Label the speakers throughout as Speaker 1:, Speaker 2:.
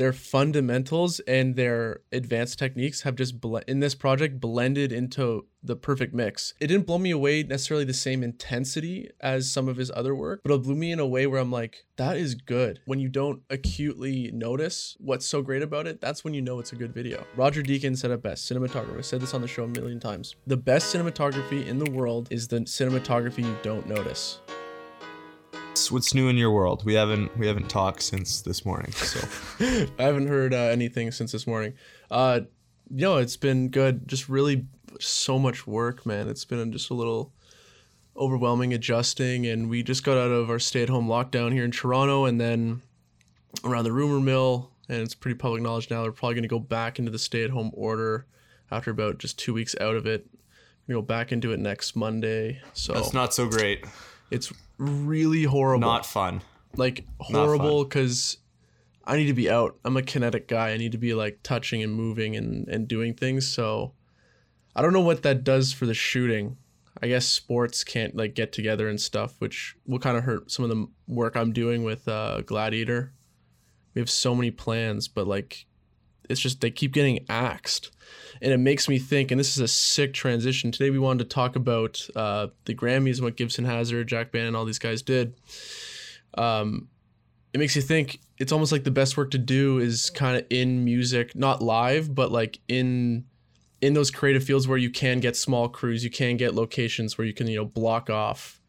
Speaker 1: their fundamentals and their advanced techniques have just ble- in this project blended into the perfect mix. It didn't blow me away necessarily the same intensity as some of his other work, but it blew me in a way where I'm like, that is good. When you don't acutely notice what's so great about it, that's when you know it's a good video. Roger Deakins said it best, cinematographer. Said this on the show a million times. The best cinematography in the world is the cinematography you don't notice.
Speaker 2: What's new in your world? We haven't we haven't talked since this morning, so
Speaker 1: I haven't heard uh, anything since this morning. Uh, you know, it's been good. Just really so much work, man. It's been just a little overwhelming adjusting, and we just got out of our stay-at-home lockdown here in Toronto, and then around the rumor mill, and it's pretty public knowledge now. They're probably going to go back into the stay-at-home order after about just two weeks out of it. We go back into it next Monday. So
Speaker 2: that's not so great.
Speaker 1: It's really horrible.
Speaker 2: Not fun.
Speaker 1: Like horrible because I need to be out. I'm a kinetic guy. I need to be like touching and moving and, and doing things. So I don't know what that does for the shooting. I guess sports can't like get together and stuff, which will kind of hurt some of the work I'm doing with uh, Gladiator. We have so many plans, but like it's just they keep getting axed. And it makes me think and this is a sick transition. Today we wanted to talk about uh, the grammys and what gibson hazard jack bannon all these guys did. Um, it makes you think it's almost like the best work to do is kind of in music not live but like in in those creative fields where you can get small crews you can get locations where you can you know block off.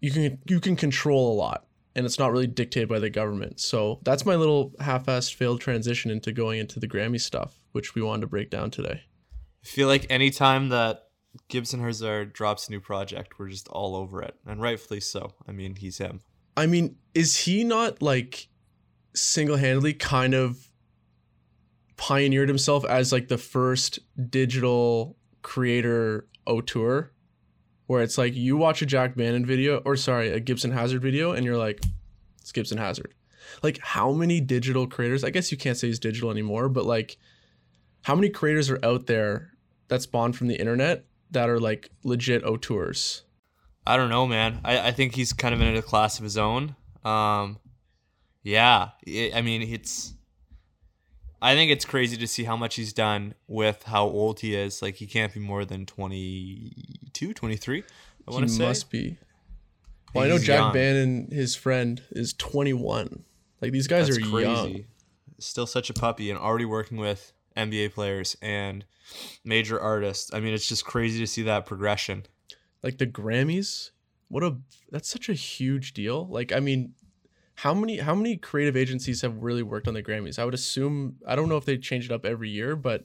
Speaker 1: You can you can control a lot and it's not really dictated by the government. So that's my little half-assed failed transition into going into the Grammy stuff, which we wanted to break down today.
Speaker 2: I feel like anytime that Gibson Hazard drops a new project, we're just all over it, and rightfully so. I mean, he's him.
Speaker 1: I mean, is he not like single-handedly kind of pioneered himself as like the first digital creator auteur where it's like you watch a Jack Bannon video or sorry, a Gibson Hazard video and you're like, it's Gibson Hazard. Like how many digital creators, I guess you can't say he's digital anymore, but like how many creators are out there that spawn from the internet that are like legit auteurs?
Speaker 2: I don't know, man. I, I think he's kind of in a class of his own. Um, yeah, it, I mean, it's I think it's crazy to see how much he's done with how old he is. Like he can't be more than 22, 23. I want to say.
Speaker 1: must be. Well, I know Jack young. Bannon, his friend, is 21. Like these guys That's are crazy. young.
Speaker 2: Still such a puppy and already working with NBA players and major artists. I mean, it's just crazy to see that progression.
Speaker 1: Like the Grammys, what a that's such a huge deal. Like I mean, how many how many creative agencies have really worked on the Grammys? I would assume I don't know if they change it up every year, but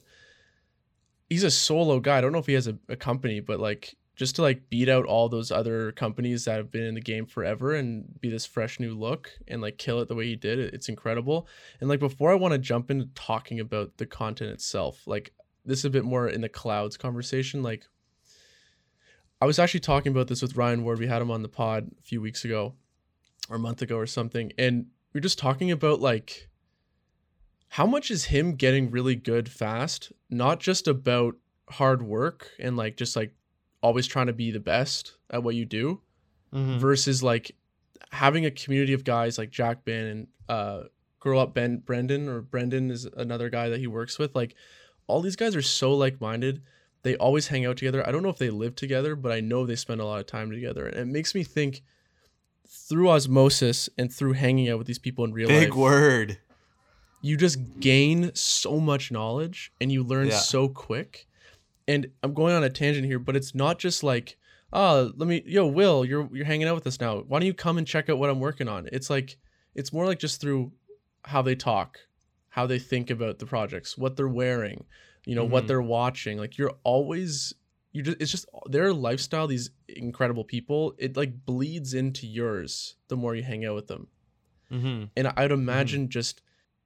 Speaker 1: he's a solo guy. I don't know if he has a, a company, but like just to like beat out all those other companies that have been in the game forever and be this fresh new look and like kill it the way he did it, it's incredible. And like before I want to jump into talking about the content itself, like this is a bit more in the clouds conversation. Like I was actually talking about this with Ryan Ward. We had him on the pod a few weeks ago or a month ago or something, and we are just talking about like how much is him getting really good fast, not just about hard work and like just like always trying to be the best at what you do, mm-hmm. versus like having a community of guys like Jack Bannon uh, grow up Ben Brendan or Brendan is another guy that he works with. Like all these guys are so like minded. They always hang out together. I don't know if they live together, but I know they spend a lot of time together. And it makes me think through osmosis and through hanging out with these people in real
Speaker 2: Big
Speaker 1: life.
Speaker 2: Big word.
Speaker 1: You just gain so much knowledge and you learn yeah. so quick. And I'm going on a tangent here, but it's not just like, oh, let me, yo, Will, you're you're hanging out with us now. Why don't you come and check out what I'm working on? It's like, it's more like just through how they talk, how they think about the projects, what they're wearing, you know, mm-hmm. what they're watching. Like you're always you just it's just their lifestyle these incredible people it like bleeds into yours the more you hang out with them mm-hmm. and i'd imagine mm-hmm. just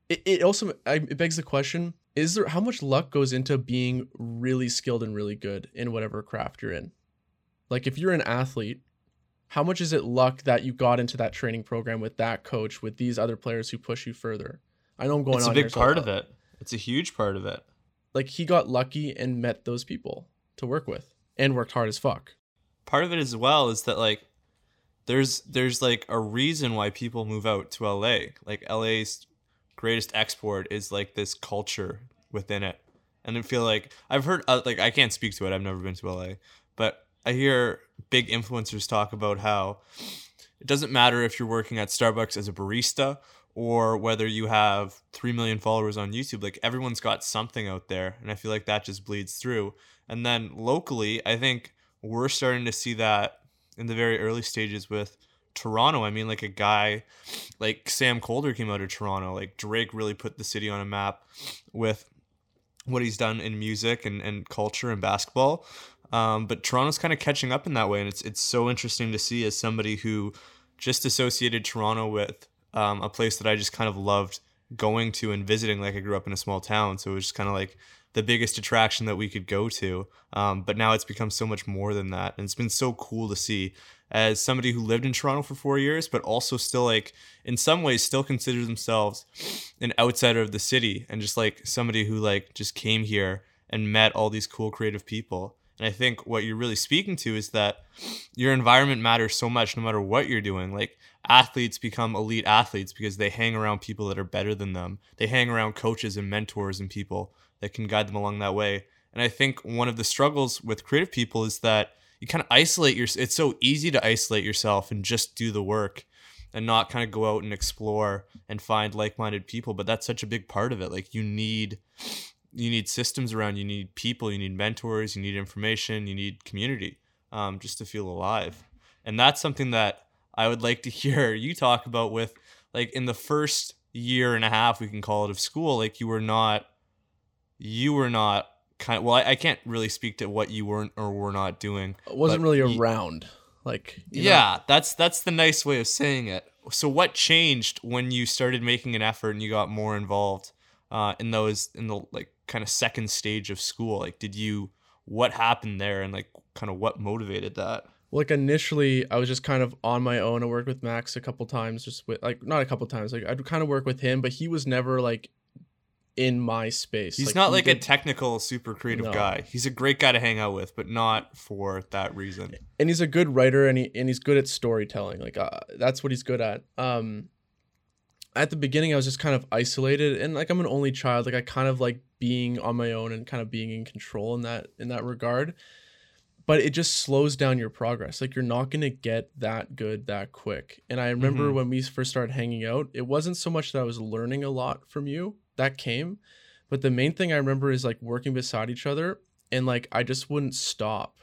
Speaker 1: it, it also it begs the question is there how much luck goes into being really skilled and really good in whatever craft you're in like if you're an athlete how much is it luck that you got into that training program with that coach with these other players who push you further i know i'm going
Speaker 2: it's
Speaker 1: on
Speaker 2: a big part of it it's a huge part of it
Speaker 1: like he got lucky and met those people to work with and worked hard as fuck.
Speaker 2: Part of it as well is that like there's there's like a reason why people move out to LA. Like LA's greatest export is like this culture within it. And I feel like I've heard uh, like I can't speak to it. I've never been to LA, but I hear big influencers talk about how it doesn't matter if you're working at Starbucks as a barista or whether you have 3 million followers on YouTube. Like everyone's got something out there, and I feel like that just bleeds through. And then locally, I think we're starting to see that in the very early stages with Toronto. I mean, like a guy like Sam Kolder came out of Toronto. Like Drake really put the city on a map with what he's done in music and, and culture and basketball. Um, but Toronto's kind of catching up in that way, and it's it's so interesting to see as somebody who just associated Toronto with um, a place that I just kind of loved going to and visiting. Like I grew up in a small town, so it was just kind of like the biggest attraction that we could go to. Um, but now it's become so much more than that, and it's been so cool to see as somebody who lived in Toronto for four years, but also still like in some ways still considers themselves an outsider of the city and just like somebody who like just came here and met all these cool creative people. And I think what you're really speaking to is that your environment matters so much no matter what you're doing. Like athletes become elite athletes because they hang around people that are better than them. They hang around coaches and mentors and people that can guide them along that way. And I think one of the struggles with creative people is that you kind of isolate your it's so easy to isolate yourself and just do the work and not kind of go out and explore and find like-minded people but that's such a big part of it like you need you need systems around you need people you need mentors you need information you need community um, just to feel alive and that's something that i would like to hear you talk about with like in the first year and a half we can call it of school like you were not you were not kind of well I, I, can't really speak to what you weren't or were not doing
Speaker 1: it wasn't really around like
Speaker 2: yeah know? that's that's the nice way of saying it. So what changed when you started making an effort and you got more involved uh, in those in the like kind of second stage of school? Like did you what happened there and like kind of what motivated that?
Speaker 1: Like initially i was just kind of on my own. I worked with max a couple times just with like not a couple times like i'd kind of work with him but he was never like in my space.
Speaker 2: He's like, not he like did... a technical, super creative no. guy. He's a great guy to hang out with, but not for that reason.
Speaker 1: And he's a good writer, and he and he's good at storytelling. Like uh, that's what he's good at. Um, at the beginning, I was just kind of isolated, and like I'm an only child. Like I kind of like being on my own and kind of being in control in that in that regard. But it just slows down your progress. Like you're not gonna get that good that quick. And I remember mm-hmm. when we first started hanging out, it wasn't so much that I was learning a lot from you that came. But the main thing I remember is like working beside each other and like I just wouldn't stop.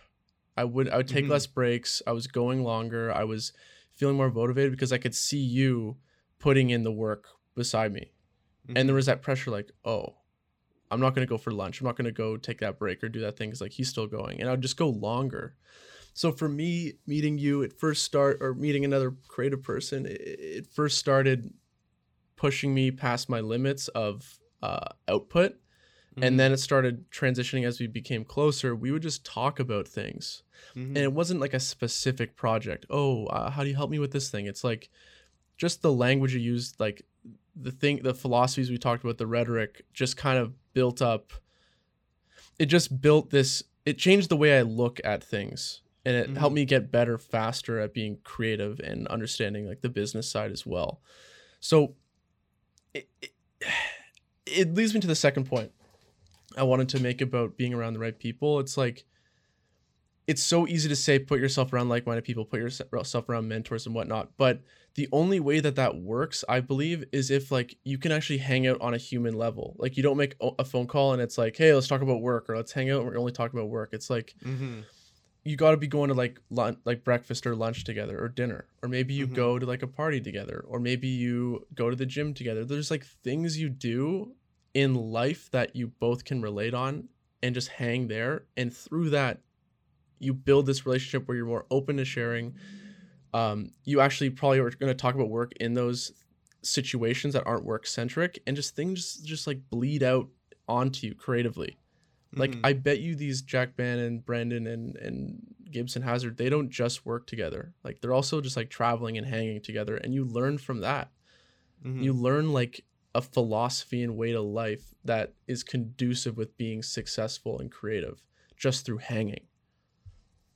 Speaker 1: I would I would take mm-hmm. less breaks. I was going longer. I was feeling more motivated because I could see you putting in the work beside me. Mm-hmm. And there mm-hmm. was that pressure like, "Oh, I'm not going to go for lunch. I'm not going to go take that break or do that thing cuz like he's still going." And I would just go longer. So for me, meeting you at first start or meeting another creative person, it, it first started pushing me past my limits of uh, output. Mm-hmm. And then it started transitioning as we became closer. We would just talk about things. Mm-hmm. And it wasn't like a specific project. Oh, uh, how do you help me with this thing? It's like just the language you used, like the thing, the philosophies we talked about, the rhetoric just kind of built up. It just built this, it changed the way I look at things and it mm-hmm. helped me get better faster at being creative and understanding like the business side as well. So it, it, leads me to the second point I wanted to make about being around the right people. It's like it's so easy to say put yourself around like-minded people, put yourself around mentors and whatnot, but the only way that that works, I believe, is if like you can actually hang out on a human level. Like you don't make a phone call and it's like, hey, let's talk about work or let's hang out and we're only talking about work. It's like. Mm-hmm you got to be going to like lunch, like breakfast or lunch together or dinner or maybe you mm-hmm. go to like a party together or maybe you go to the gym together. There's like things you do in life that you both can relate on and just hang there and through that you build this relationship where you're more open to sharing. Um, you actually probably are going to talk about work in those situations that aren't work centric and just things just like bleed out onto you creatively like mm-hmm. I bet you these Jack Bannon, Brandon, and and Gibson Hazard, they don't just work together. Like they're also just like traveling and hanging together, and you learn from that. Mm-hmm. You learn like a philosophy and way to life that is conducive with being successful and creative just through hanging.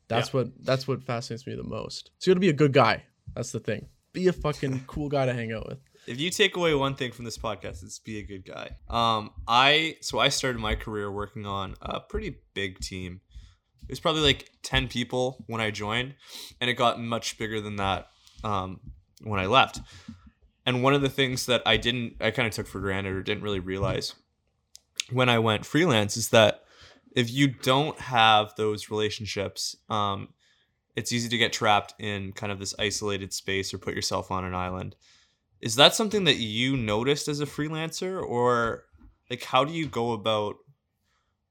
Speaker 1: That's yeah. what that's what fascinates me the most. So you got to be a good guy. That's the thing. Be a fucking cool guy to hang out with.
Speaker 2: If you take away one thing from this podcast, it's be a good guy. Um, I so I started my career working on a pretty big team. It was probably like ten people when I joined, and it got much bigger than that um, when I left. And one of the things that I didn't, I kind of took for granted or didn't really realize when I went freelance is that if you don't have those relationships, um, it's easy to get trapped in kind of this isolated space or put yourself on an island. Is that something that you noticed as a freelancer, or like how do you go about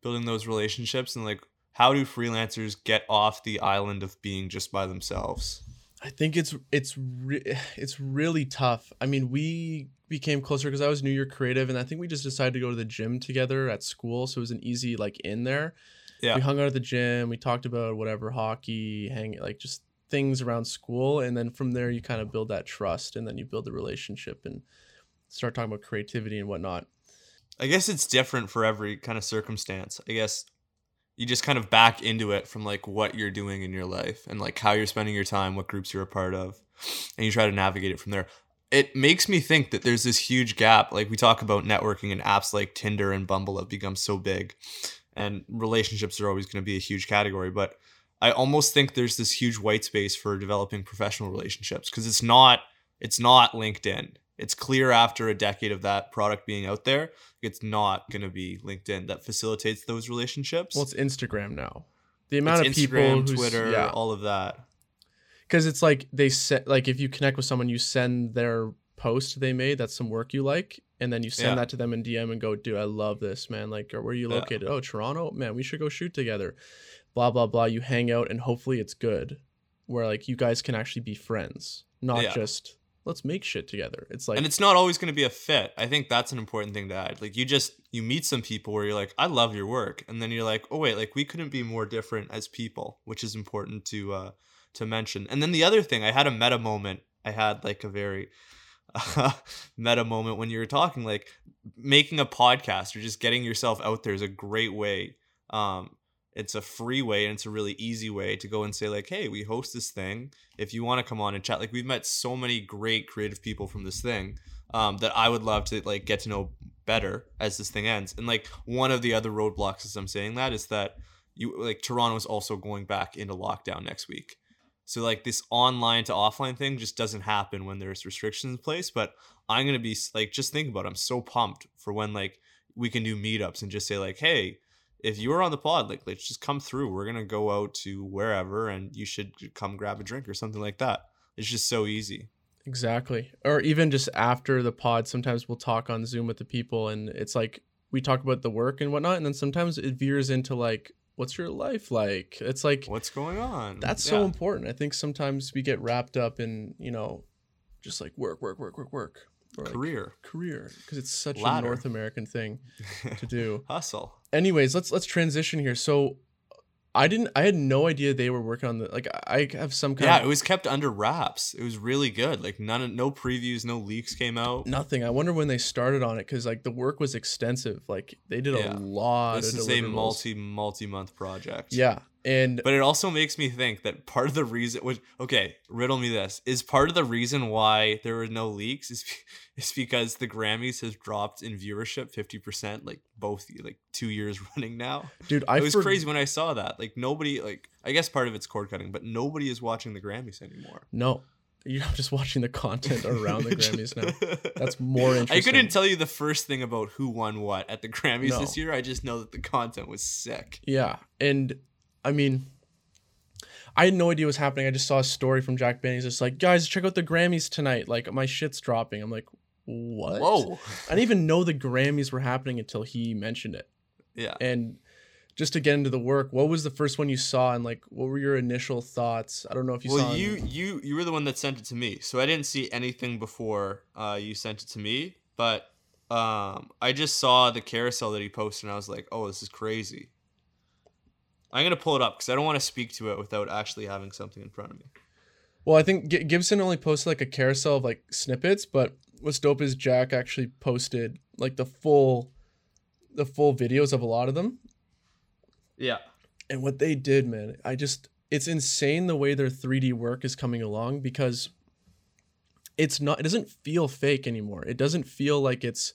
Speaker 2: building those relationships and like how do freelancers get off the island of being just by themselves?
Speaker 1: I think it's it's re- it's really tough. I mean, we became closer because I was New Year creative, and I think we just decided to go to the gym together at school, so it was an easy like in there.
Speaker 2: Yeah.
Speaker 1: We hung out at the gym. We talked about whatever hockey, hang like just things around school, and then from there you kind of build that trust, and then you build the relationship and start talking about creativity and whatnot.
Speaker 2: I guess it's different for every kind of circumstance. I guess you just kind of back into it from like what you're doing in your life and like how you're spending your time, what groups you're a part of, and you try to navigate it from there. It makes me think that there's this huge gap. Like we talk about networking and apps like Tinder and Bumble have become so big, and relationships are always going to be a huge category. But I almost think there's this huge white space for developing professional relationships because it's not it's not LinkedIn. It's clear after a decade of that product being out there, it's not going to be LinkedIn that facilitates those relationships.
Speaker 1: Well, it's Instagram now. The amount
Speaker 2: it's
Speaker 1: of people,
Speaker 2: Instagram,
Speaker 1: who's,
Speaker 2: Twitter,
Speaker 1: yeah,
Speaker 2: all of that.
Speaker 1: because it's like they set like if you connect with someone, you send their post they made that's some work you like, and then you send
Speaker 2: Yeah.
Speaker 1: that to them in DM and go, "Dude, I love this, man. Like, where are you
Speaker 2: Yeah.
Speaker 1: located? Oh, Toronto, man. We should go shoot together." Blah blah blah. You hang out, and hopefully it's good, where like you guys can actually be friends, not
Speaker 2: Yeah.
Speaker 1: just let's make shit together. It's like
Speaker 2: and it's not always going to be a fit. I think that's an important thing to add. Like you just you meet some people where you're like, I love your work, and then you're like, oh wait, like we couldn't be more different as people, which is important to uh to mention. And then the other thing, I had a meta moment. I had like a very meta moment when you were talking like making a podcast or just getting yourself out there is a great way um it's a free way and it's a really easy way to go and say like hey we host this thing. If you want to come on and chat like we've met so many great creative people from this thing um, that i would love to like get to know better as this thing ends. And like one of the other roadblocks as i'm saying that is that you like toronto is also going back into lockdown next week. So like this online to offline thing just doesn't happen when there's restrictions in place but i'm gonna be like just think about it. I'm so pumped for when like we can do meetups and just say like hey if you were on the pod, like let's just come through. We're gonna go out to wherever, and you should come grab a drink or something like that. It's just so easy.
Speaker 1: Exactly. Or even just after the pod, sometimes we'll talk on Zoom with the people and it's like we talk about the work and whatnot. And then sometimes it veers into like, what's your life like? It's like,
Speaker 2: What's going on?
Speaker 1: that's so important. I think sometimes we get wrapped up in, you know, just like work, work, work, work, work. Like
Speaker 2: career
Speaker 1: career. Because it's such
Speaker 2: Ladder.
Speaker 1: a North American thing to do.
Speaker 2: hustle.
Speaker 1: Anyways, let's let's transition here. So I didn't I had no idea they were working on the like I have some kind
Speaker 2: Yeah,
Speaker 1: of
Speaker 2: it was kept under wraps. It was really good. Like none, of, no previews, no leaks came out.
Speaker 1: Nothing. I wonder when they started on it because like the work was extensive. Like they did
Speaker 2: Yeah.
Speaker 1: a lot.
Speaker 2: This is a multi multi month project.
Speaker 1: Yeah, and
Speaker 2: But it also makes me think that part of the reason, which okay, riddle me this, is part of the reason why there were no leaks is is because the Grammys has dropped in viewership fifty percent, like both like two years running now.
Speaker 1: dude, I
Speaker 2: it was
Speaker 1: for-
Speaker 2: crazy when I saw that. Like nobody, like I guess part of it's cord cutting, but nobody is watching the Grammys anymore.
Speaker 1: No, you're just watching the content around the Grammys now. That's more interesting.
Speaker 2: I couldn't tell you the first thing about who won what at the Grammys
Speaker 1: No.
Speaker 2: this year. I just know that the content was sick.
Speaker 1: Yeah, and I mean, I had no idea what was happening. I just saw a story from Jack Bannon. He's just like, guys, check out the Grammys tonight. Like my shit's dropping. I'm like, what?
Speaker 2: Whoa.
Speaker 1: I didn't even know the Grammys were happening until he mentioned it.
Speaker 2: Yeah.
Speaker 1: And just to get into the work, what was the first one you saw, and like, what were your initial thoughts? I don't know if you saw.
Speaker 2: well, you you you were the one that sent it to me, so I didn't see anything before uh, you sent it to me. But um, I just saw the carousel that he posted, and I was like, "Oh, this is crazy." I'm gonna pull it up because I don't want to speak to it without actually having something in front of me.
Speaker 1: Well, I think G- Gibson only posted like a carousel of like snippets, but what's dope is Jack actually posted like the full, the full videos of a lot of them.
Speaker 2: Yeah.
Speaker 1: And what they did, man, I just it's insane the way their 3D work is coming along because it's not it doesn't feel fake anymore. It doesn't feel like it's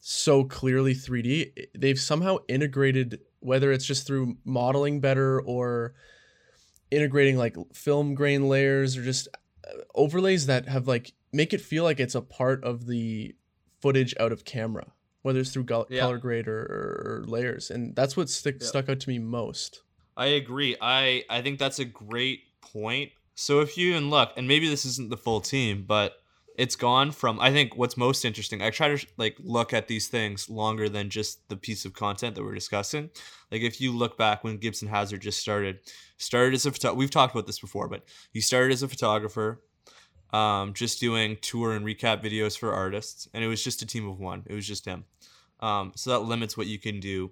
Speaker 1: so clearly 3D. They've somehow integrated whether it's just through modeling better or integrating like film grain layers or just uh, overlays that have like make it feel like it's a part of the footage out of camera whether it's through go-
Speaker 2: Yeah.
Speaker 1: color grade or, or, or layers and that's what stick,
Speaker 2: Yeah.
Speaker 1: stuck out to me most
Speaker 2: I agree. I I think that's a great point. So if you even look, and maybe this isn't the full team, but it's gone from. I think what's most interesting. I try to like look at these things longer than just the piece of content that we're discussing. Like if you look back when Gibson Hazard just started, started as a photo- we've talked about this before, but he started as a photographer, um, just doing tour and recap videos for artists, and it was just a team of one. It was just him. Um, so that limits what you can do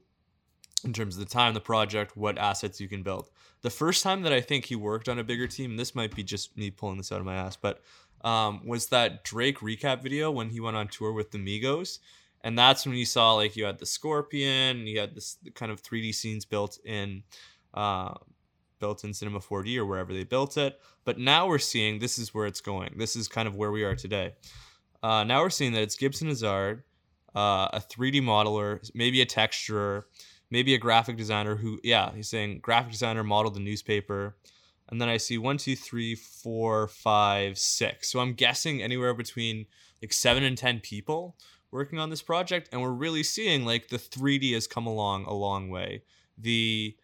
Speaker 2: in terms of the time, the project, what assets you can build. The first time that I think he worked on a bigger team, this might be just me pulling this out of my ass, but um, was that Drake recap video when he went on tour with the Migos. And that's when you saw like you had the Scorpion, you had this kind of 3D scenes built in uh, built in Cinema 4D or wherever they built it. But now we're seeing this is where it's going. This is kind of where we are today. Uh, now we're seeing that it's Gibson Hazard, uh, a 3D modeler, maybe a texturer, maybe a graphic designer who, yeah, he's saying graphic designer modeled the newspaper. And then I see one, two, three, four, five, six. So I'm guessing anywhere between like seven and 10 people working on this project. And we're really seeing like the 3D has come along a long way. The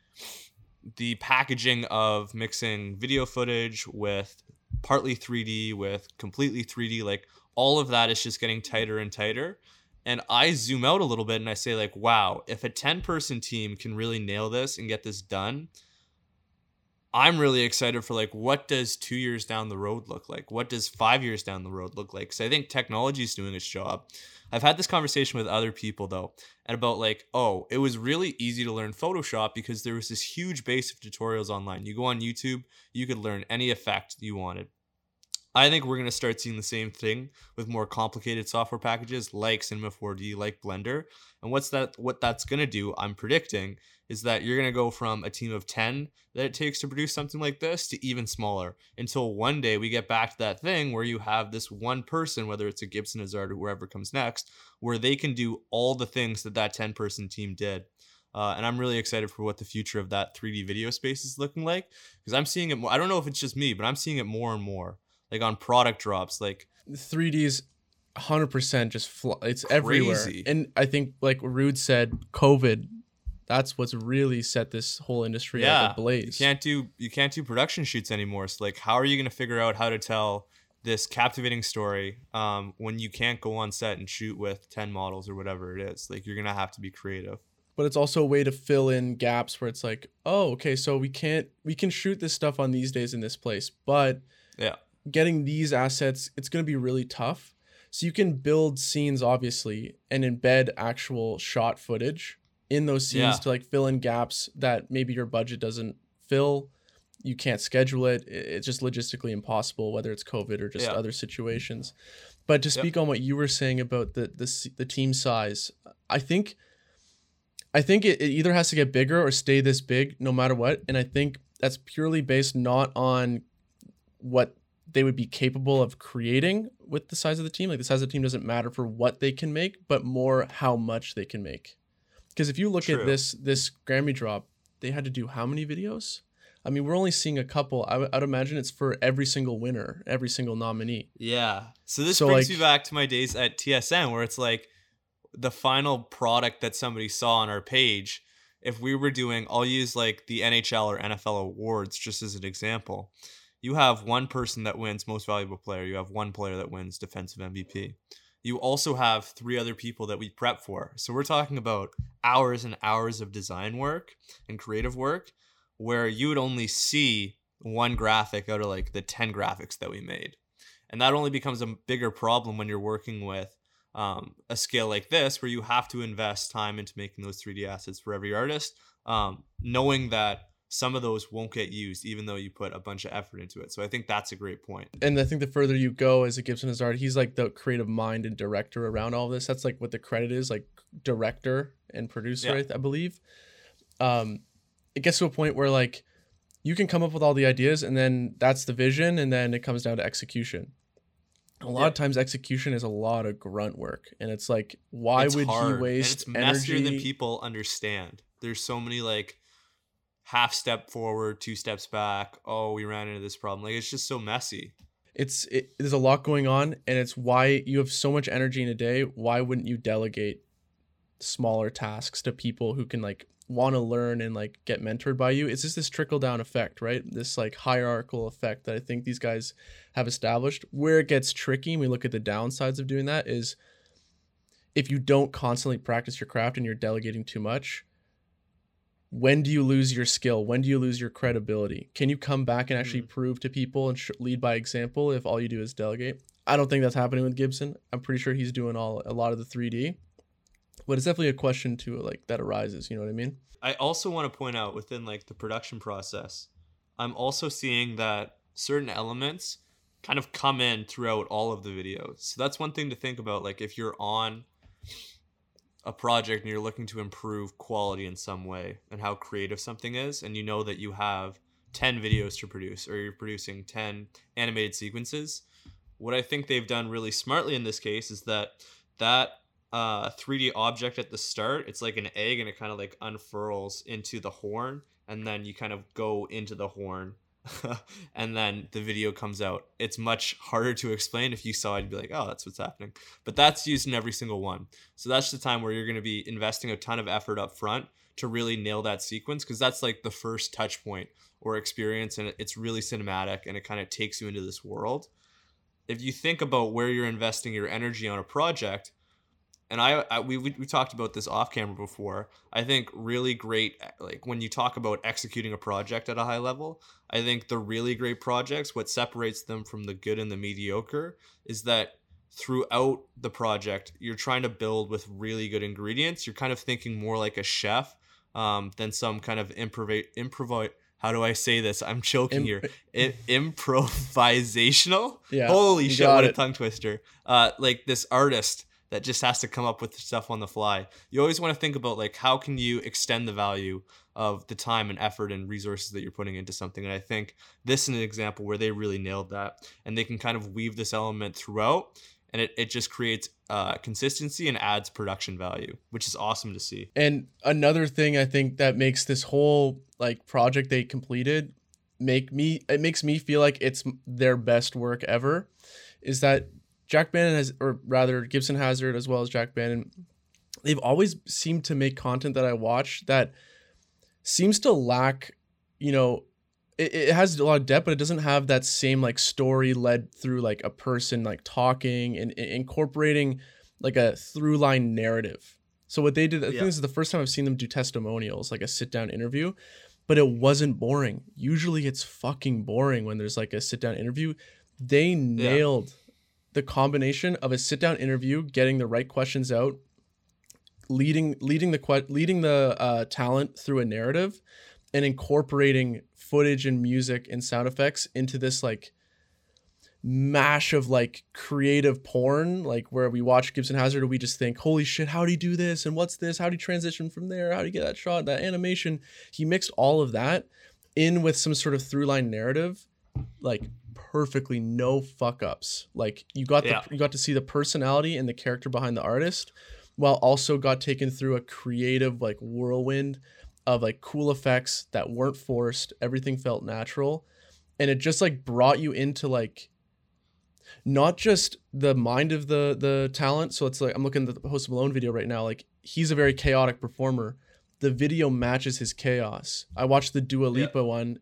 Speaker 2: the packaging of mixing video footage with partly 3D with completely 3D like all of that is just getting tighter and tighter and I zoom out a little bit and I say like wow if a 10 person team can really nail this and get this done I'm really excited for like what does 2 years down the road look like? What does 5 years down the road look like? Cuz I think technology is doing its job. I've had this conversation with other people though and about like oh it was really easy to learn photoshop because there was this huge base of tutorials online. You go on youtube you could learn any effect you wanted. I think we're going to start seeing the same thing with more complicated software packages like cinema 4d like blender and what's that what that's going to do i'm predicting is that you're going to go from a team of 10 that it takes to produce something like this to even smaller until one day we get back to that thing where you have this one person whether it's a gibson hazard or whoever comes next where they can do all the things that that 10 person team did. Uh, and I'm really excited for what the future of that 3D video space is looking like because I'm seeing it more. I don't know if it's just me, but I'm seeing it more and more like on product drops. Like,
Speaker 1: 3D's 100% just fl- it's everywhere. And I think like Rude said COVID that's what's really set this whole industry
Speaker 2: yeah,
Speaker 1: up ablaze.
Speaker 2: you can't do you can't do production shoots anymore. So like, how are you going to figure out how to tell this captivating story um, when you can't go on set and shoot with 10 models or whatever it is? Like, you're going to have to be creative.
Speaker 1: but it's also a way to fill in gaps where it's like, "Oh, okay, so we can't we can shoot this stuff on these days in this place, but
Speaker 2: Yeah.
Speaker 1: getting these assets, it's going to be really tough." So you can build scenes obviously and embed actual shot footage in those scenes
Speaker 2: Yeah.
Speaker 1: to like fill in gaps that maybe your budget doesn't fill. You can't schedule it. It's just logistically impossible, whether it's COVID or just
Speaker 2: Yeah.
Speaker 1: other situations. But to
Speaker 2: Yep.
Speaker 1: speak on what you were saying about the the the team size, I think I think it, it either has to get bigger or stay this big no matter what. And I think that's purely based not on what they would be capable of creating with the size of the team. Like the size of the team doesn't matter for what they can make, but more how much they can make. Because if you look
Speaker 2: True.
Speaker 1: at this this Grammy drop, they had to do how many videos? I mean, we're only seeing a couple. I would I'd imagine it's for every single winner, every single nominee.
Speaker 2: Yeah. So this
Speaker 1: So,
Speaker 2: brings
Speaker 1: like-
Speaker 2: me back to my days at TSN where it's like the final product that somebody saw on our page. If we were doing, I'll use like the NHL or NFL awards just as an example. You have one person that wins most valuable player. You have one player that wins defensive MVP. You also have three other people that we prep for. So we're talking about hours and hours of design work and creative work where you would only see one graphic out of like the 10 graphics that we made and that only becomes a bigger problem when you're working with um, a scale like this where you have to invest time into making those 3d assets for every artist um, knowing that some of those won't get used even though you put a bunch of effort into it so i think that's a great point.
Speaker 1: and I think the further you go as a Gibson is Hazard, he's like the creative mind and director around all this. That's like what the credit is, like director and producer,
Speaker 2: Yeah.
Speaker 1: I, I believe. Um, it gets to a point where like you can come up with all the ideas, and then that's the vision, and then it comes down to execution. a lot
Speaker 2: Yeah.
Speaker 1: of times execution is a lot of grunt work and it's like why
Speaker 2: It's
Speaker 1: would
Speaker 2: hard,
Speaker 1: you
Speaker 2: and
Speaker 1: waste
Speaker 2: it's messier
Speaker 1: energy
Speaker 2: than people understand. There's so many like half step forward, two steps back. Oh, we ran into this problem. Like it's just so messy.
Speaker 1: it's it, there's a lot going on and it's why you have so much energy in a day why wouldn't you delegate smaller tasks to people who can like want to learn and like get mentored by you it's just this trickle down effect right this like hierarchical effect that i think these guys have established where it gets tricky and we look at the downsides of doing that is if you don't constantly practice your craft and you're delegating too much when do you lose your skill? When do you lose your credibility? Can you come back and actually hmm. prove to people and sh- lead by example if all you do is delegate? I don't think that's happening with gibson. I'm pretty sure he's doing all a lot of the 3d but it's definitely a question to like that arises you know what i mean?
Speaker 2: I also want to point out within like the production process, I'm also seeing that certain elements kind of come in throughout all of the videos. So that's one thing to think about. Like if you're on a project and you're looking to improve quality in some way and how creative something is, and you know that you have 10 videos to produce or you're producing 10 animated sequences, what I think they've done really smartly in this case is that that uh 3D object at the start. It's like an egg and it kind of like unfurls into the horn and then you kind of go into the horn and then the video comes out. It's much harder to explain if you saw it you'd be like, "Oh, that's what's happening." But that's used in every single one. So that's the time where you're going to be investing a ton of effort up front to really nail that sequence because that's like the first touch point or experience and it's really cinematic and it kind of takes you into this world. If you think about where you're investing your energy on a project, and I, I we, we we talked about this off camera before. I think really great like when you talk about executing a project at a high level, I think the really great projects what separates them from the good and the mediocre is that throughout the project you're trying to build with really good ingredients. You're kind of thinking more like a chef um, than some kind of improv improv how do I say this? I'm choking
Speaker 1: Im-
Speaker 2: here. I- improvisational.
Speaker 1: yeah
Speaker 2: Holy shit! What a tongue twister. Uh, like this artist that just has to come up with stuff on the fly. You always want to think about like how can you extend the value of the time and effort and resources that you're putting into something. And I think this is an example where they really nailed that, and they can kind of weave this element throughout, and it it just creates uh, consistency and adds production value, which is awesome to see.
Speaker 1: And another thing I think that makes this whole like project they completed make me it makes me feel like it's their best work ever is that Jack Bannon has or rather Gibson Hazard as well as Jack Bannon they've always seemed to make content that I watch that seems to lack you know it, it has a lot of depth but it doesn't have that same like story led through like a person like talking and, and incorporating like a through line narrative so what they did, I think this is the first time I've seen them do testimonials, like a sit down interview, but it wasn't boring. Usually it's fucking boring when there's like a sit down interview. They nailed the combination of a sit down interview, getting the right questions out, leading leading the leading the uh, talent through a narrative, and incorporating footage and music and sound effects into this like mash of like creative porn, like where we watch Gibson Hazard and we just think, holy shit, how'd he do this? And what's this? How'd he transition from there? How'd he get that shot, that animation? He mixed all of that in with some sort of through line narrative, like perfectly no fuck ups. Like you got the you got to see the personality and the character behind the artist, while also got taken through a creative like whirlwind of like cool effects that weren't forced. Everything felt natural. And it just like brought you into like not just the mind of the the talent. So it's like I'm looking at the Post Malone video right now. Like he's a very chaotic performer. The video matches his chaos. I watched the Dua
Speaker 2: Yeah.
Speaker 1: Lipa one.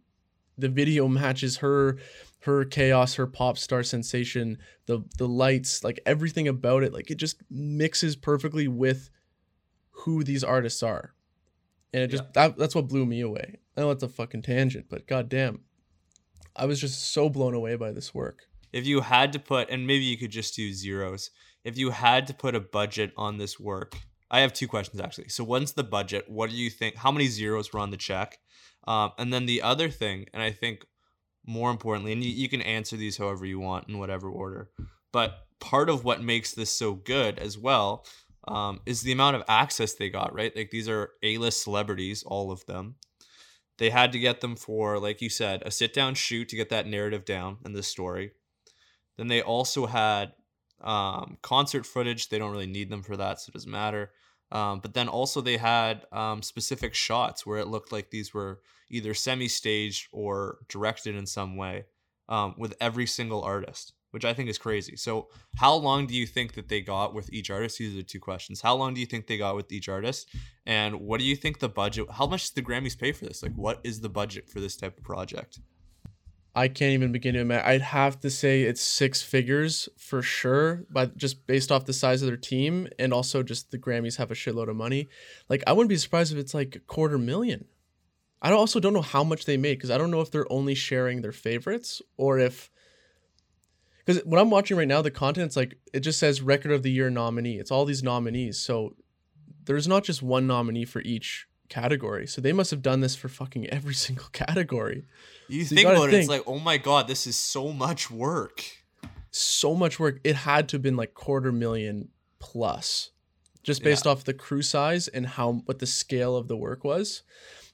Speaker 1: The video matches her her chaos, her pop star sensation, the the lights, like everything about it. Like it just mixes perfectly with who these artists are. And it just that, that's what blew me away. I know it's a fucking tangent, but goddamn. I was just so blown away by this work.
Speaker 2: If you had to put, and maybe you could just do zeros, if you had to put a budget on this work, I have two questions actually. So, one's the budget. What do you think? How many zeros were on the check? Um, and then the other thing, and I think more importantly, and you, you can answer these however you want in whatever order, but part of what makes this so good as well um, is the amount of access they got, right? Like these are A list celebrities, all of them. They had to get them for, like you said, a sit down shoot to get that narrative down and the story. Then they also had um, concert footage. They don't really need them for that, so it doesn't matter. Um, but then also they had um, specific shots where it looked like these were either semi-staged or directed in some way um, with every single artist, which I think is crazy. So, how long do you think that they got with each artist? These are the two questions. How long do you think they got with each artist, and what do you think the budget? How much did the Grammys pay for this? Like, what is the budget for this type of project?
Speaker 1: I can't even begin to imagine. I'd have to say it's six figures for sure, but just based off the size of their team and also just the Grammys have a shitload of money. Like I wouldn't be surprised if it's like a quarter million. I also don't know how much they made because I don't know if they're only sharing their favorites or if because what I'm watching right now, the content's like it just says record of the year nominee. It's all these nominees, so there's not just one nominee for each category. So they must have done this for fucking every single category.
Speaker 2: You
Speaker 1: So
Speaker 2: think
Speaker 1: gotta
Speaker 2: about it,
Speaker 1: think,
Speaker 2: it's like, oh my god, this is so much work.
Speaker 1: so much work. It had to have been like quarter million plus, just based off the crew size and how what the scale of the work was.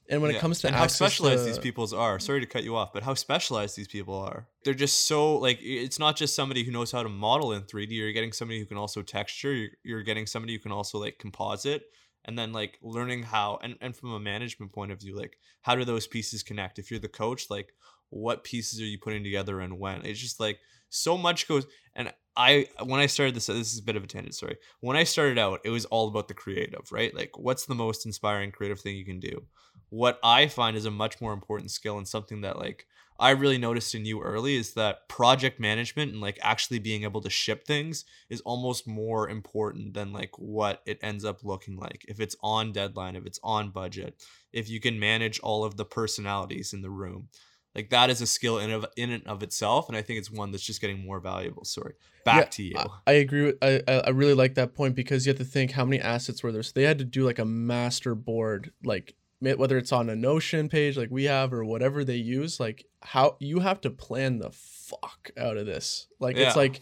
Speaker 1: And when
Speaker 2: Yeah.
Speaker 1: it comes to
Speaker 2: how specialized
Speaker 1: to-
Speaker 2: these people's are. Sorry to cut you off, but how specialized these people are. They're just so like it's not just somebody who knows how to model in 3D. You're getting somebody who can also texture. You're, you're getting somebody who can also like composite, and then like learning how and and from a management point of view, like how do those pieces connect? If you're the coach, like what pieces are you putting together and when? It's just like so much goes. And I when I started this, this is a bit of a tangent. Sorry. When I started out, it was all about the creative, right? Like what's the most inspiring creative thing you can do? what I find is a much more important skill and something that like I really noticed in you early is that project management and like actually being able to ship things is almost more important than like what it ends up looking like. If it's on deadline, if it's on budget, if you can manage all of the personalities in the room. Like that is a skill in of in and of itself, and I think it's one that's just getting more valuable. Sorry, back
Speaker 1: Yeah,
Speaker 2: to you.
Speaker 1: I, agree with I I really like that point because you have to think how many assets were there. So they had to do like a master board, like whether it's on a Notion page like we have or whatever they use. Like how you have to plan the fuck out of this. Like
Speaker 2: Yeah.
Speaker 1: it's like.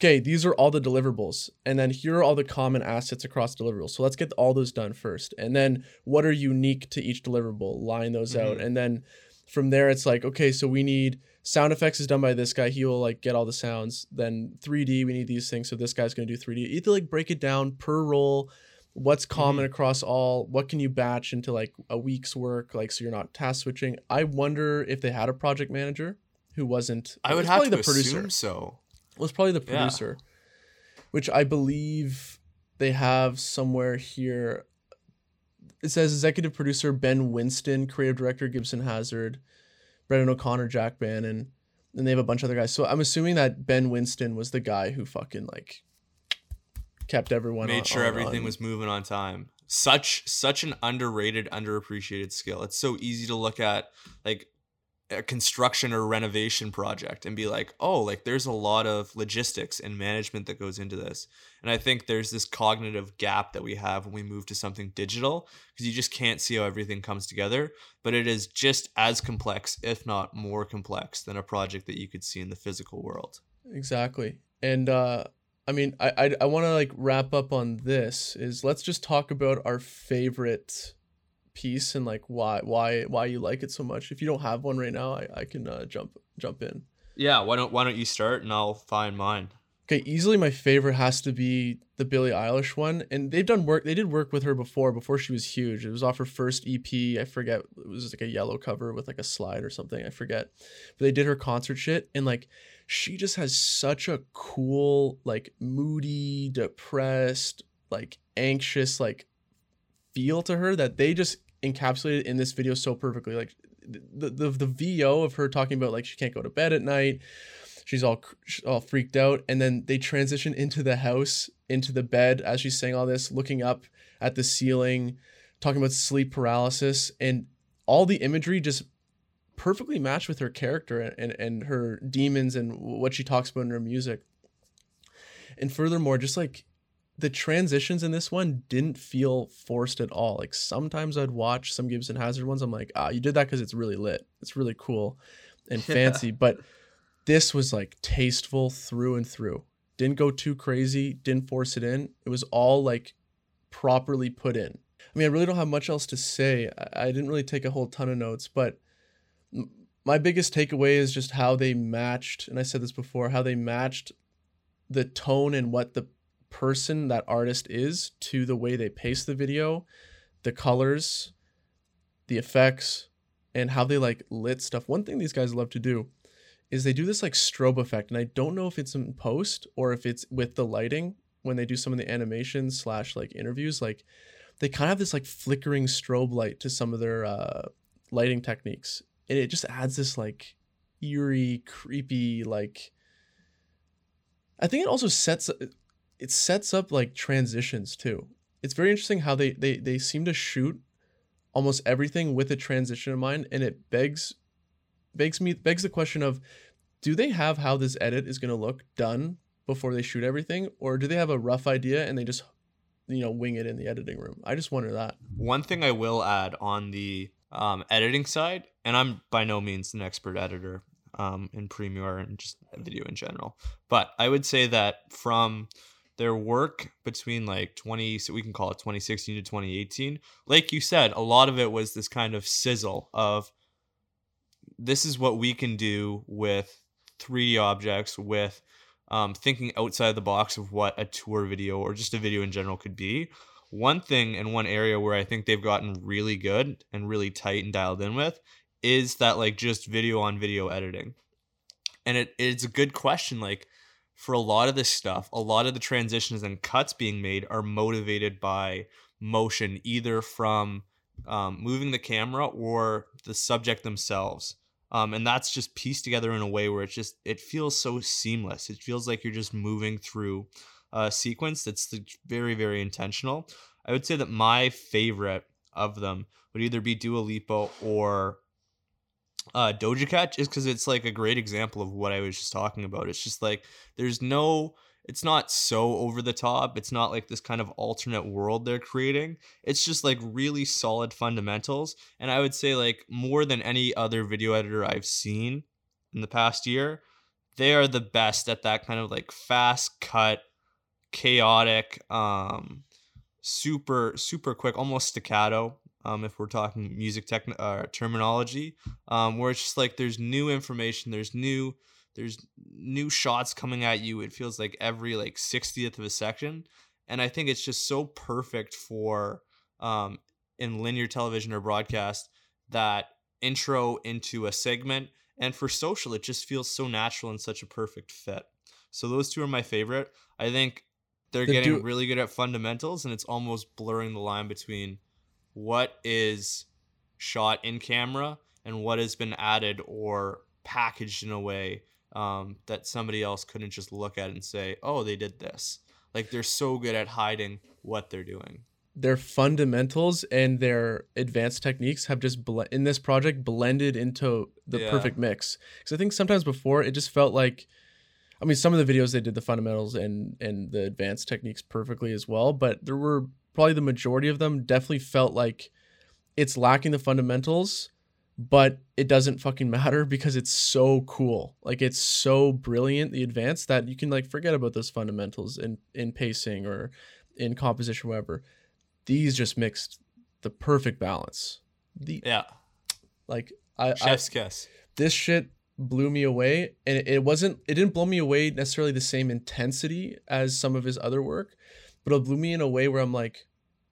Speaker 1: Okay, these are all the deliverables, and then here are all the common assets across deliverables. So let's get all those done first, and then what are unique to each deliverable? Line those out,
Speaker 2: Mhm.
Speaker 1: and then from there it's like okay, so we need sound effects is done by this guy. He will like get all the sounds. Then 3D, we need these things. So this guy's gonna do 3D. You have to like break it down per role. What's common mm-hmm. across all? What can you batch into like a week's work? Like so you're not task switching. I wonder if they had a project manager who wasn't.
Speaker 2: I would
Speaker 1: was
Speaker 2: have to assume so.
Speaker 1: was probably the
Speaker 2: Yeah.
Speaker 1: producer, which I believe they have somewhere here. It says executive producer Ben Winston, creative director Gibson Hazard, Brendan O'Connor, Jack Bannon, and they have a bunch of other guys. So I'm assuming that Ben Winston was the guy who fucking like kept everyone
Speaker 2: made
Speaker 1: on-
Speaker 2: sure
Speaker 1: on-
Speaker 2: everything
Speaker 1: on-
Speaker 2: was moving on time. Such such an underrated underappreciated skill. It's so easy to look at like a construction or renovation project and be like oh like there's a lot of logistics and management that goes into this. And i think there's this cognitive gap that we have when we move to something digital because you just can't see how everything comes together but it is just as complex if not more complex than a project that you could see in the physical world.
Speaker 1: Exactly. And uh I mean I I, I want to like wrap up on this is let's just talk about our favorite piece and like why why why you like it so much. If you don't have one right now, I, I can uh, jump jump in.
Speaker 2: yeah why don't why don't you start and i'll find mine
Speaker 1: Okay, easily my favorite has to be the Billie Eilish one, and they've done work. They did work with her before, before she was huge. It was off her first EP. I forget. It was like a yellow cover with like a slide or something. I forget. But they did her concert shit, and like she just has such a cool, like moody, depressed, like anxious, like feel to her that they just encapsulated in this video so perfectly. Like the the the VO of her talking about like she can't go to bed at night she's all all freaked out and then they transition into the house into the bed as she's saying all this looking up at the ceiling talking about sleep paralysis and all the imagery just perfectly matched with her character and, and, her demons and what she talks about in her music and furthermore just like the transitions in this one didn't feel forced at all like sometimes i'd watch some gibson hazard ones i'm like ah you did that because it's really lit it's really cool and
Speaker 2: Yeah.
Speaker 1: fancy but this was like tasteful through and through. Didn't go too crazy, didn't force it in. It was all like properly put in. I mean, I really don't have much else to say. I, didn't really take a whole ton of notes, but my biggest takeaway is just how they matched, and I said this before, how they matched the tone and what the person that artist is to the way they pace the video, the colors, the effects, and how they like lit stuff. One thing these guys love to do is they do this like strobe effect, and I don't know if it's in post or if it's with the lighting when they do some of the animations slash like interviews. Like they kind of have this like flickering strobe light to some of their uh, lighting techniques, and it just adds this like eerie, creepy like. I think it also sets it sets up like transitions too. It's very interesting how they they they seem to shoot almost everything with a transition in mind, and it begs begs me begs the question of do they have how this edit is going to look done before they shoot everything or do they have a rough idea and they just you know wing it in the editing room i just wonder that
Speaker 2: One thing I will add on the um, editing side, and I'm by no means an expert editor um, in Premiere and just video in general, but I would say that from their work between like 20, so we can call it 2016 to 2018, like you said, a lot of it was this kind of sizzle of this is what we can do with 3D objects, with um, thinking outside the box of what a tour video or just a video in general could be. One thing and one area where I think they've gotten really good and really tight and dialed in with is that like just video on video editing. And it, it's a good question. Like for a lot of this stuff, a lot of the transitions and cuts being made are motivated by motion, either from um, moving the camera or the subject themselves. Um, and that's just pieced together in a way where it just it feels so seamless. It feels like you're just moving through a sequence that's very very intentional. I would say that my favorite of them would either be Dua Lipa or uh, Doja Cat, just because it's like a great example of what I was just talking about. It's just like there's no it's not so over the top. It's not like this kind of alternate world they're creating. It's just like really solid fundamentals. And I would say, like, more than any other video editor I've seen in the past year, they are the best at that kind of like fast cut, chaotic, um, super, super quick, almost staccato. Um, if we're talking music tech uh, terminology, um, where it's just like there's new information, there's new there's new shots coming at you it feels like every like 60th of a second and i think it's just so perfect for um in linear television or broadcast that intro into a segment and for social it just feels so natural and such a perfect fit so those two are my favorite i think they're
Speaker 1: They
Speaker 2: getting
Speaker 1: do-
Speaker 2: really good at fundamentals and it's almost blurring the line between what is shot in camera and what has been added or packaged in a way um, that somebody else couldn't just look at and say, "Oh, they did this." Like they're so good at hiding what they're doing.
Speaker 1: their fundamentals and their advanced techniques have just ble- in this project blended into the
Speaker 2: Yeah.
Speaker 1: perfect mix because i think sometimes before it just felt like i mean some of the videos they did the fundamentals and and the advanced techniques perfectly as well but there were probably the majority of them definitely felt like it's lacking the fundamentals but it doesn't fucking matter because it's so cool like it's so brilliant the advanced that you can like forget about those fundamentals in in pacing or in composition whatever these just mixed the perfect balance. The
Speaker 2: Yeah,
Speaker 1: like I, I
Speaker 2: chef's kiss.
Speaker 1: this shit blew me away and it, wasn't it didn't blow me away necessarily the same intensity as some of his other work, but it blew me in a way where I'm like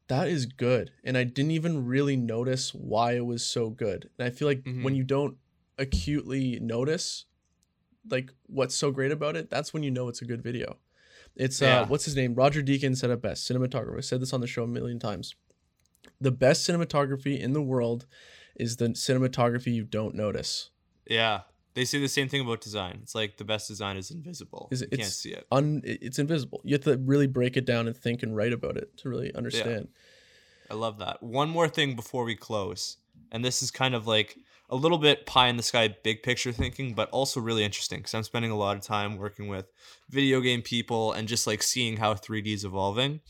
Speaker 1: that is good and I didn't even really notice why it was so good. And I feel like when
Speaker 2: Mhm.
Speaker 1: you don't acutely notice like what's so great about it, that's when you know it's a good video. It's
Speaker 2: Yeah.
Speaker 1: uh what's his name? Roger Deakins said it best, cinematographer. I said this on the show a million times. The best cinematography in the world is the cinematography you don't notice.
Speaker 2: Yeah, they say the same thing about design. It's like the best design is invisible.
Speaker 1: Is
Speaker 2: you
Speaker 1: it-
Speaker 2: can't see it.
Speaker 1: Un it- it's invisible. You have to really break it down and think and write about it to really understand. Yeah.
Speaker 2: I love that. One more thing before we close, and this is kind of like a little bit pie in the sky, big picture thinking, but also really interesting because I'm spending a lot of time working with video game people and just like seeing how 3D is evolving.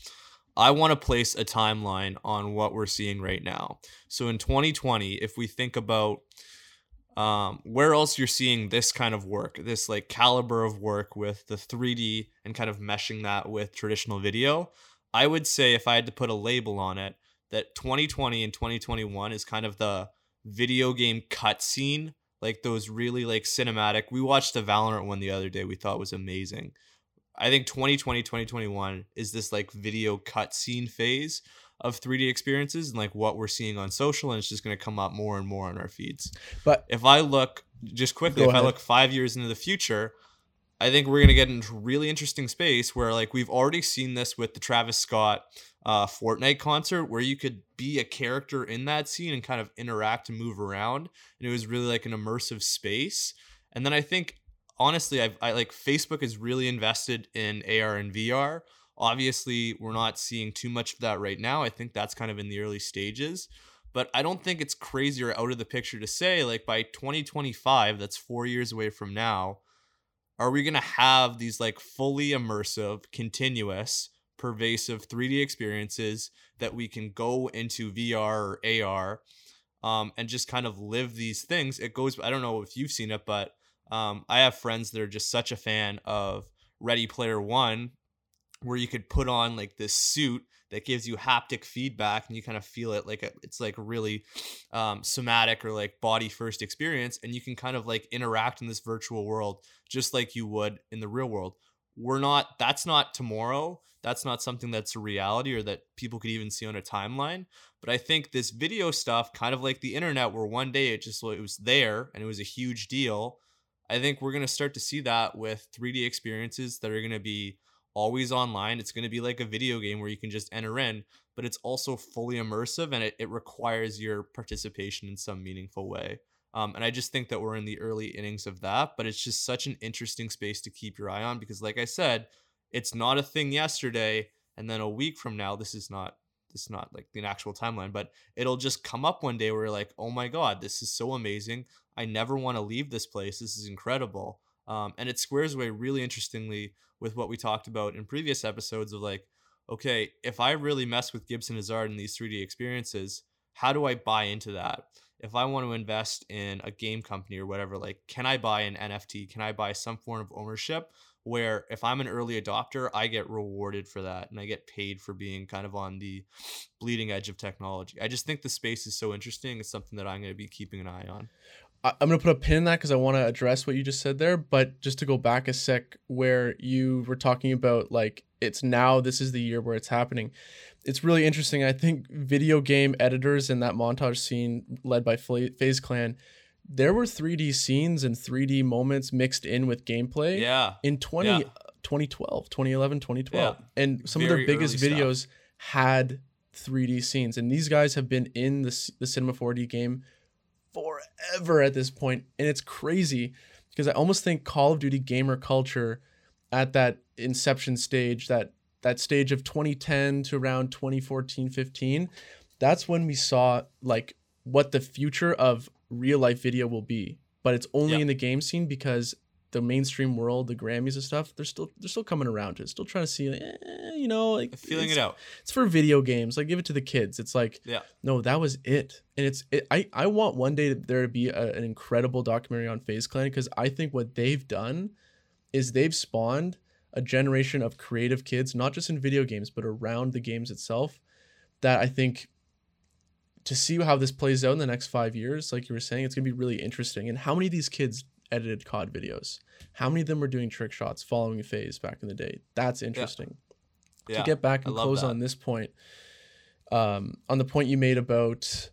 Speaker 2: I want to place a timeline on what we're seeing right now. So in 2020, if we think about um, where else you're seeing this kind of work, this like caliber of work with the 3D and kind of meshing that with traditional video, I would say if I had to put a label on it, that 2020 and 2021 is kind of the video game cutscene like those really like cinematic. We watched the Valorant one the other day. We thought was amazing. I think 2020 2021 is this like video cutscene phase of 3D experiences and like what we're seeing on social and it's just going to come up more and more on our feeds.
Speaker 1: But
Speaker 2: if I look just quickly if
Speaker 1: ahead.
Speaker 2: I look 5 years into the future, I think we're going to get into really interesting space where like we've already seen this with the Travis Scott uh, Fortnite concert where you could be a character in that scene and kind of interact and move around and it was really like an immersive space. And then I think honestly I've, I like Facebook is really invested in AR and VR. Obviously, we're not seeing too much of that right now. I think that's kind of in the early stages. But I don't think it's crazy or out of the picture to say like by 2025, that's 4 years away from now, are we going to have these like fully immersive, continuous, pervasive 3D experiences that we can go into VR or AR um, and just kind of live these things? It goes, I don't know if you've seen it, but um, I have friends that are just such a fan of Ready Player One, where you could put on like this suit that gives you haptic feedback and you kind of feel it like a, it's like really um, somatic or like body first experience and you can kind of like interact in this virtual world just like you would in the real world. We're not that's not tomorrow. That's not something that's a reality or that people could even see on a timeline but i think this video stuff kind of like the internet where one day it just it was there and it was a huge deal i think we're going to start to see that with 3d experiences that are going to be always online it's going to be like a video game where you can just enter in but it's also fully immersive and it, it requires your participation in some meaningful way um, and I just think that we're in the early innings of that, but it's just such an interesting space to keep your eye on because, like I said, it's not a thing yesterday, and then a week from now, this is not this is not like the actual timeline, but it'll just come up one day where you're like, oh my god, this is so amazing! I never want to leave this place. This is incredible, um, and it squares away really interestingly with what we talked about in previous episodes of like, okay, if I really mess with Gibson Hazard in these 3D experiences, how do I buy into that? if I want to invest in a game company or whatever, like, can I buy an NFT? Can I buy some form of ownership where if I'm an early adopter, I get rewarded for that and I get paid for being kind of on the bleeding edge of technology? I just think the space is so interesting. It's something that I'm going to be keeping an eye on.
Speaker 1: I- I'm gonna put a pin in that because I want to address what you just said there. But just to go back a sec, where you were talking about like it's now, this is the year where it's happening. It's really interesting. I think video game editors in that montage scene led by FaZe Clan, there were 3D scenes and 3D moments mixed in with gameplay
Speaker 2: Yeah.
Speaker 1: in 20,
Speaker 2: Yeah.
Speaker 1: 2012, 2011, 2012.
Speaker 2: Yeah.
Speaker 1: And some of their biggest
Speaker 2: early stuff.
Speaker 1: videos had 3D scenes. And these guys have been in the, the Cinema 4D game forever at this point, And it's crazy because I almost think Call of Duty gamer culture at that inception stage, that that stage of 2010 to around 2014, 15, that's when we saw like what the future of real life video will be. But it's only
Speaker 2: Yeah.
Speaker 1: in the game scene because the mainstream world, the Grammys and stuff, they're still they're still coming around to it. Still trying to see, like, eh, you know, like
Speaker 2: Feeling it out.
Speaker 1: It's for video games. Like give it to the kids. It's like
Speaker 2: Yeah.
Speaker 1: no, that was it. And it's it, I I want one day there to be a, an incredible documentary on FaZe Clan because I think what they've done is they've spawned a generation of creative kids, not just in video games but around the games itself. That I think to see how this plays out in the next five years, like you were saying, it's gonna be really interesting. And how many of these kids edited COD videos? How many of them were doing trick shots following FaZe back in the day? That's interesting
Speaker 2: Yeah.
Speaker 1: to get back and close
Speaker 2: that.
Speaker 1: on this point um on the point you made about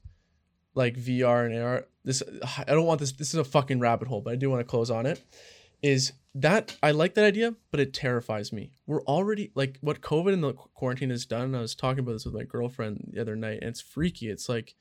Speaker 1: like VR and AR this I don't want this this is a fucking rabbit hole but I do want to close on it is that I like that idea but it terrifies me we're already like what covid and the quarantine has done I was talking about this with my girlfriend the other night and it's freaky it's like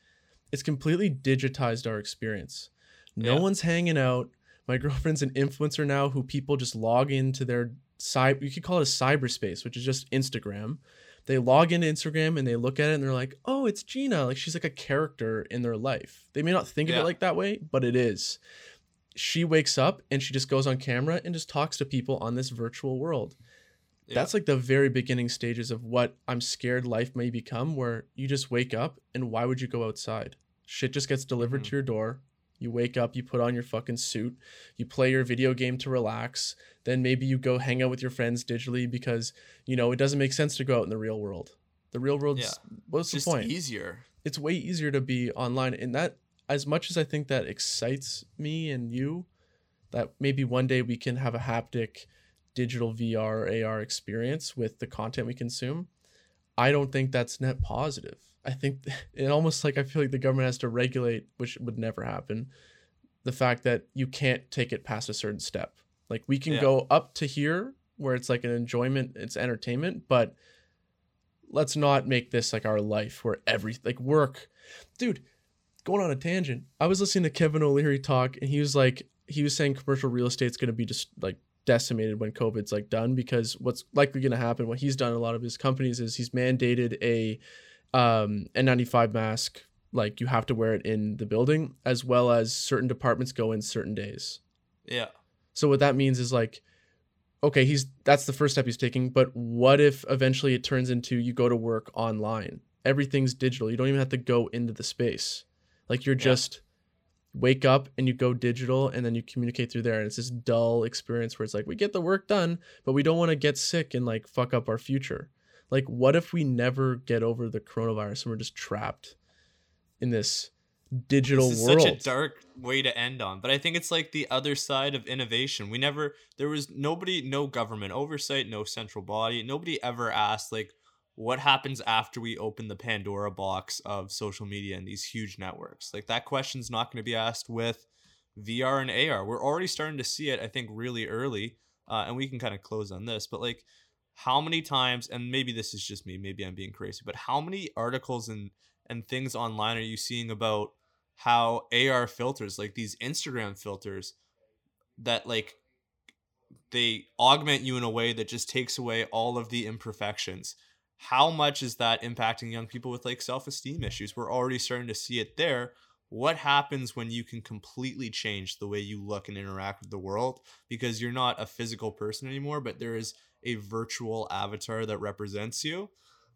Speaker 1: it's completely digitized our experience no
Speaker 2: Yeah.
Speaker 1: one's hanging out my girlfriend's an influencer now who people just log into their cyber you could call it a cyberspace which is just instagram. They log into instagram and they look at it and they're like oh it's gina. Like she's like a character in their life. They may not think of it like that way but it is. She wakes up and she just goes on camera and just talks to people on this virtual world.
Speaker 2: Yeah.
Speaker 1: that's like the very beginning stages of what i'm scared life may become where you just wake up and why would you go outside? Shit just gets delivered
Speaker 2: Mhm.
Speaker 1: to your door you wake up you put on your fucking suit you play your video game to relax then maybe you go hang out with your friends digitally because you know it doesn't make sense to go out in the real world the real world's
Speaker 2: Yeah.
Speaker 1: what's
Speaker 2: It's
Speaker 1: the
Speaker 2: just
Speaker 1: point
Speaker 2: easier.
Speaker 1: it's way easier to be online and that as much as I think that excites me and you, that maybe one day we can have a haptic digital VR AR experience with the content we consume, I don't think that's net positive. I think it almost like I feel like the government has to regulate, which would never happen, the fact that you can't take it past a certain step. Like we can
Speaker 2: Yeah.
Speaker 1: go up to here where it's like an enjoyment, it's entertainment, but let's not make this like our life where every like work. Dude, going on a tangent. I was listening to Kevin O'Leary talk and he was like he was saying commercial real estate's going to be just like decimated when COVID's like done because what's likely going to happen what he's done a lot of his companies is he's mandated a um N95 mask like you have to wear it in the building as well as certain departments go in certain days.
Speaker 2: Yeah.
Speaker 1: So what that means is like, okay, he's that's the first step he's taking. But what if eventually it turns into you go to work online? Everything's digital. You don't even have to go into the space. Like you're
Speaker 2: Yeah.
Speaker 1: just wake up and you go digital and then you communicate through there. And it's this dull experience where it's like we get the work done, but we don't want to get sick and like fuck up our future. Like what if we never get over the coronavirus and we're just trapped in this digital
Speaker 2: this is
Speaker 1: world?
Speaker 2: such a dark way to end on but i think it's like the other side of innovation. We never there was nobody no government oversight no central body. Nobody ever asked like what happens after we open the pandora box of social media and these huge networks? Like that question's not going to be asked with vr and ar we're already starting to see it i think really early uh, and we can kind of close on this but like how many times and maybe this is just me maybe i'm being crazy but how many articles and and things online are you seeing about how AR filters, like these Instagram filters, that like they augment you in a way that just takes away all of the imperfections. How much is that impacting young people with like self esteem issues? We're already starting to see it there. What happens when you can completely change the way you look and interact with the world because you're not a physical person anymore, but there is a virtual avatar that represents you?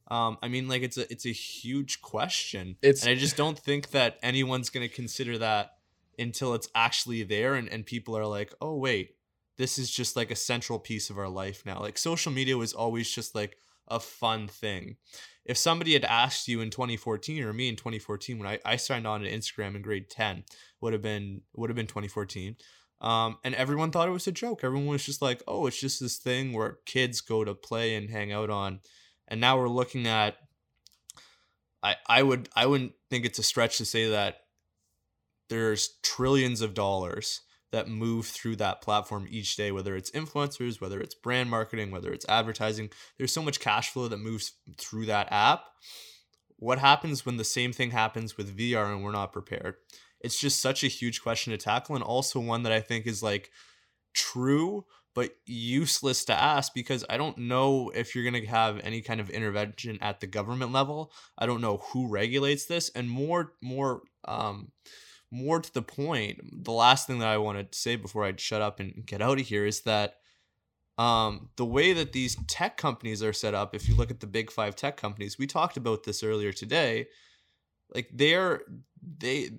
Speaker 2: Um, I mean, like it's a it's a huge question,
Speaker 1: It's-
Speaker 2: and I just don't think that anyone's going to consider that until it's actually there, and and people are like, oh wait, this is just like a central piece of our life now. Like social media was always just like a fun thing. If somebody had asked you in 2014 or me in 2014 when I, I signed on to Instagram in grade 10 would have been would have been 2014 um, and everyone thought it was a joke. Everyone was just like oh it's just this thing where kids go to play and hang out on. And now we're looking at I I would I wouldn't think it's a stretch to say that there's trillions of dollars that move through that platform each day whether it's influencers whether it's brand marketing whether it's advertising. There's so much cash flow that moves through that app. What happens when the same thing happens with VR and we're not prepared it's just such a huge question to tackle and also one that I think is like true but useless to ask because I don't know if you're going to have any kind of intervention at the government level. I don't know who regulates this and more more um more to the point, the last thing that I want to say before I shut up and get out of here is that um, the way that these tech companies are set up, if you look at the big five tech companies, we talked about this earlier today. Like they're they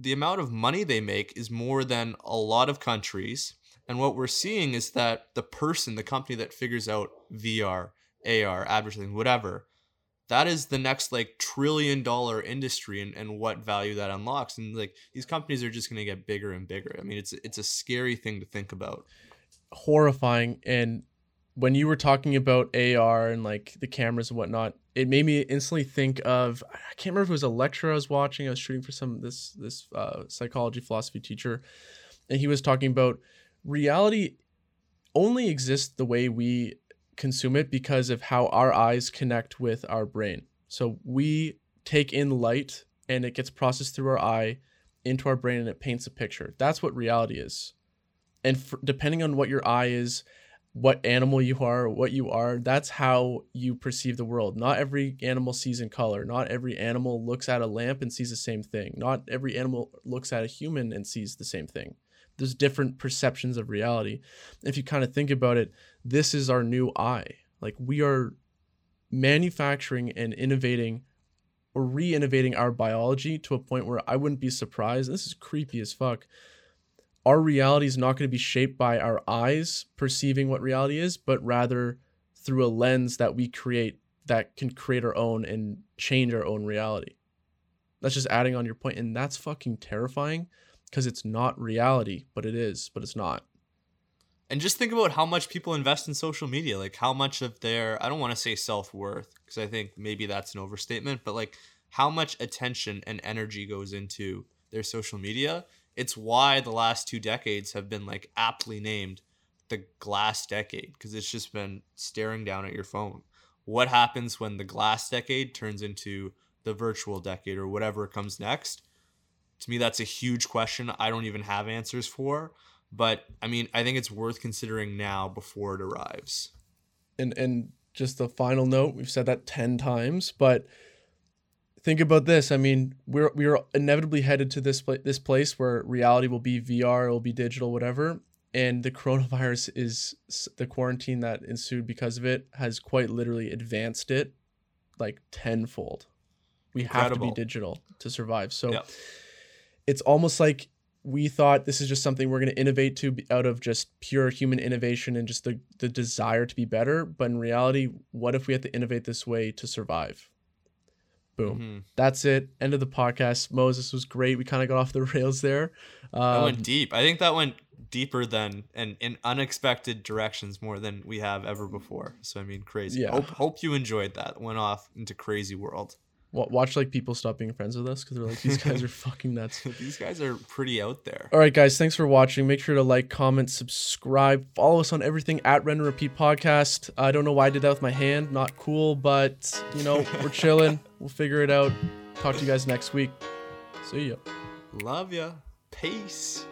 Speaker 2: the amount of money they make is more than a lot of countries. And what we're seeing is that the person, the company that figures out VR, AR, advertising, whatever, that is the next like trillion dollar industry and, and what value that unlocks. And like these companies are just gonna get bigger and bigger. I mean, it's it's a scary thing to think about.
Speaker 1: horrifying and when you were talking about AR and like the cameras and whatnot, it made me instantly think of I can't remember if it was a lecture I was watching. I was shooting for some this this uh, psychology philosophy teacher, and he was talking about reality only exists the way we consume it because of how our eyes connect with our brain. So we take in light and it gets processed through our eye into our brain and it paints a picture. That's what reality is. And depending on what your eye is, what animal you are, what you are, that's how you perceive the world. Not every animal sees in color. Not every animal looks at a lamp and sees the same thing. Not every animal looks at a human and sees the same thing. There's different perceptions of reality. If you kind of think about it, this is our new eye. Like we are manufacturing and innovating or re-innovating our biology to a point where I wouldn't be surprised. This is creepy as fuck. Our reality is not going to be shaped by our eyes perceiving what reality is, but rather through a lens that we create that can create our own and change our own reality. That's just adding on your point, and that's fucking terrifying because it's not reality, but it is, but it's not.
Speaker 2: And just think about how much people invest in social media, like how much of their I don't want to say self-worth because I think maybe that's an overstatement, but like how much attention and energy goes into their social media. It's why the last two decades have been like aptly named the glass decade because it's just been staring down at your phone. What happens when the glass decade turns into the virtual decade or whatever comes next? To me, that's a huge question I don't even have answers for. But I mean, I think it's worth considering now before it arrives.
Speaker 1: And and just a final note, we've said that 10 times, but think about this. I mean, we're we're inevitably headed to this pla- this place where reality will be VR, it'll be digital, whatever. And the coronavirus is the quarantine that ensued because of it has quite literally advanced it like tenfold. We Incredible. have to be digital to survive. So it's almost like we thought this is just something we're going to innovate to out of just pure human innovation and just the, the desire to be better. But in reality, what if we had to innovate this way to survive? Boom. Mm-hmm. That's it. End of the podcast. Moses was great. We kind of got off the rails there.
Speaker 2: Um, I went deep. I think that went deeper than and in unexpected directions more than we have ever before. So I mean, crazy. Yeah. Hope, hope you enjoyed that. Went off into crazy world
Speaker 1: watch like people stop being friends with us because they're like these guys are fucking nuts.
Speaker 2: These guys are pretty out there.
Speaker 1: All right guys thanks for watching. Make sure to like comment subscribe follow us on everything at and repeat podcast. I don't know why i did that with my hand not cool but you know we're chilling. We'll figure it out. Talk to you guys next week. See ya.
Speaker 2: Love ya. Peace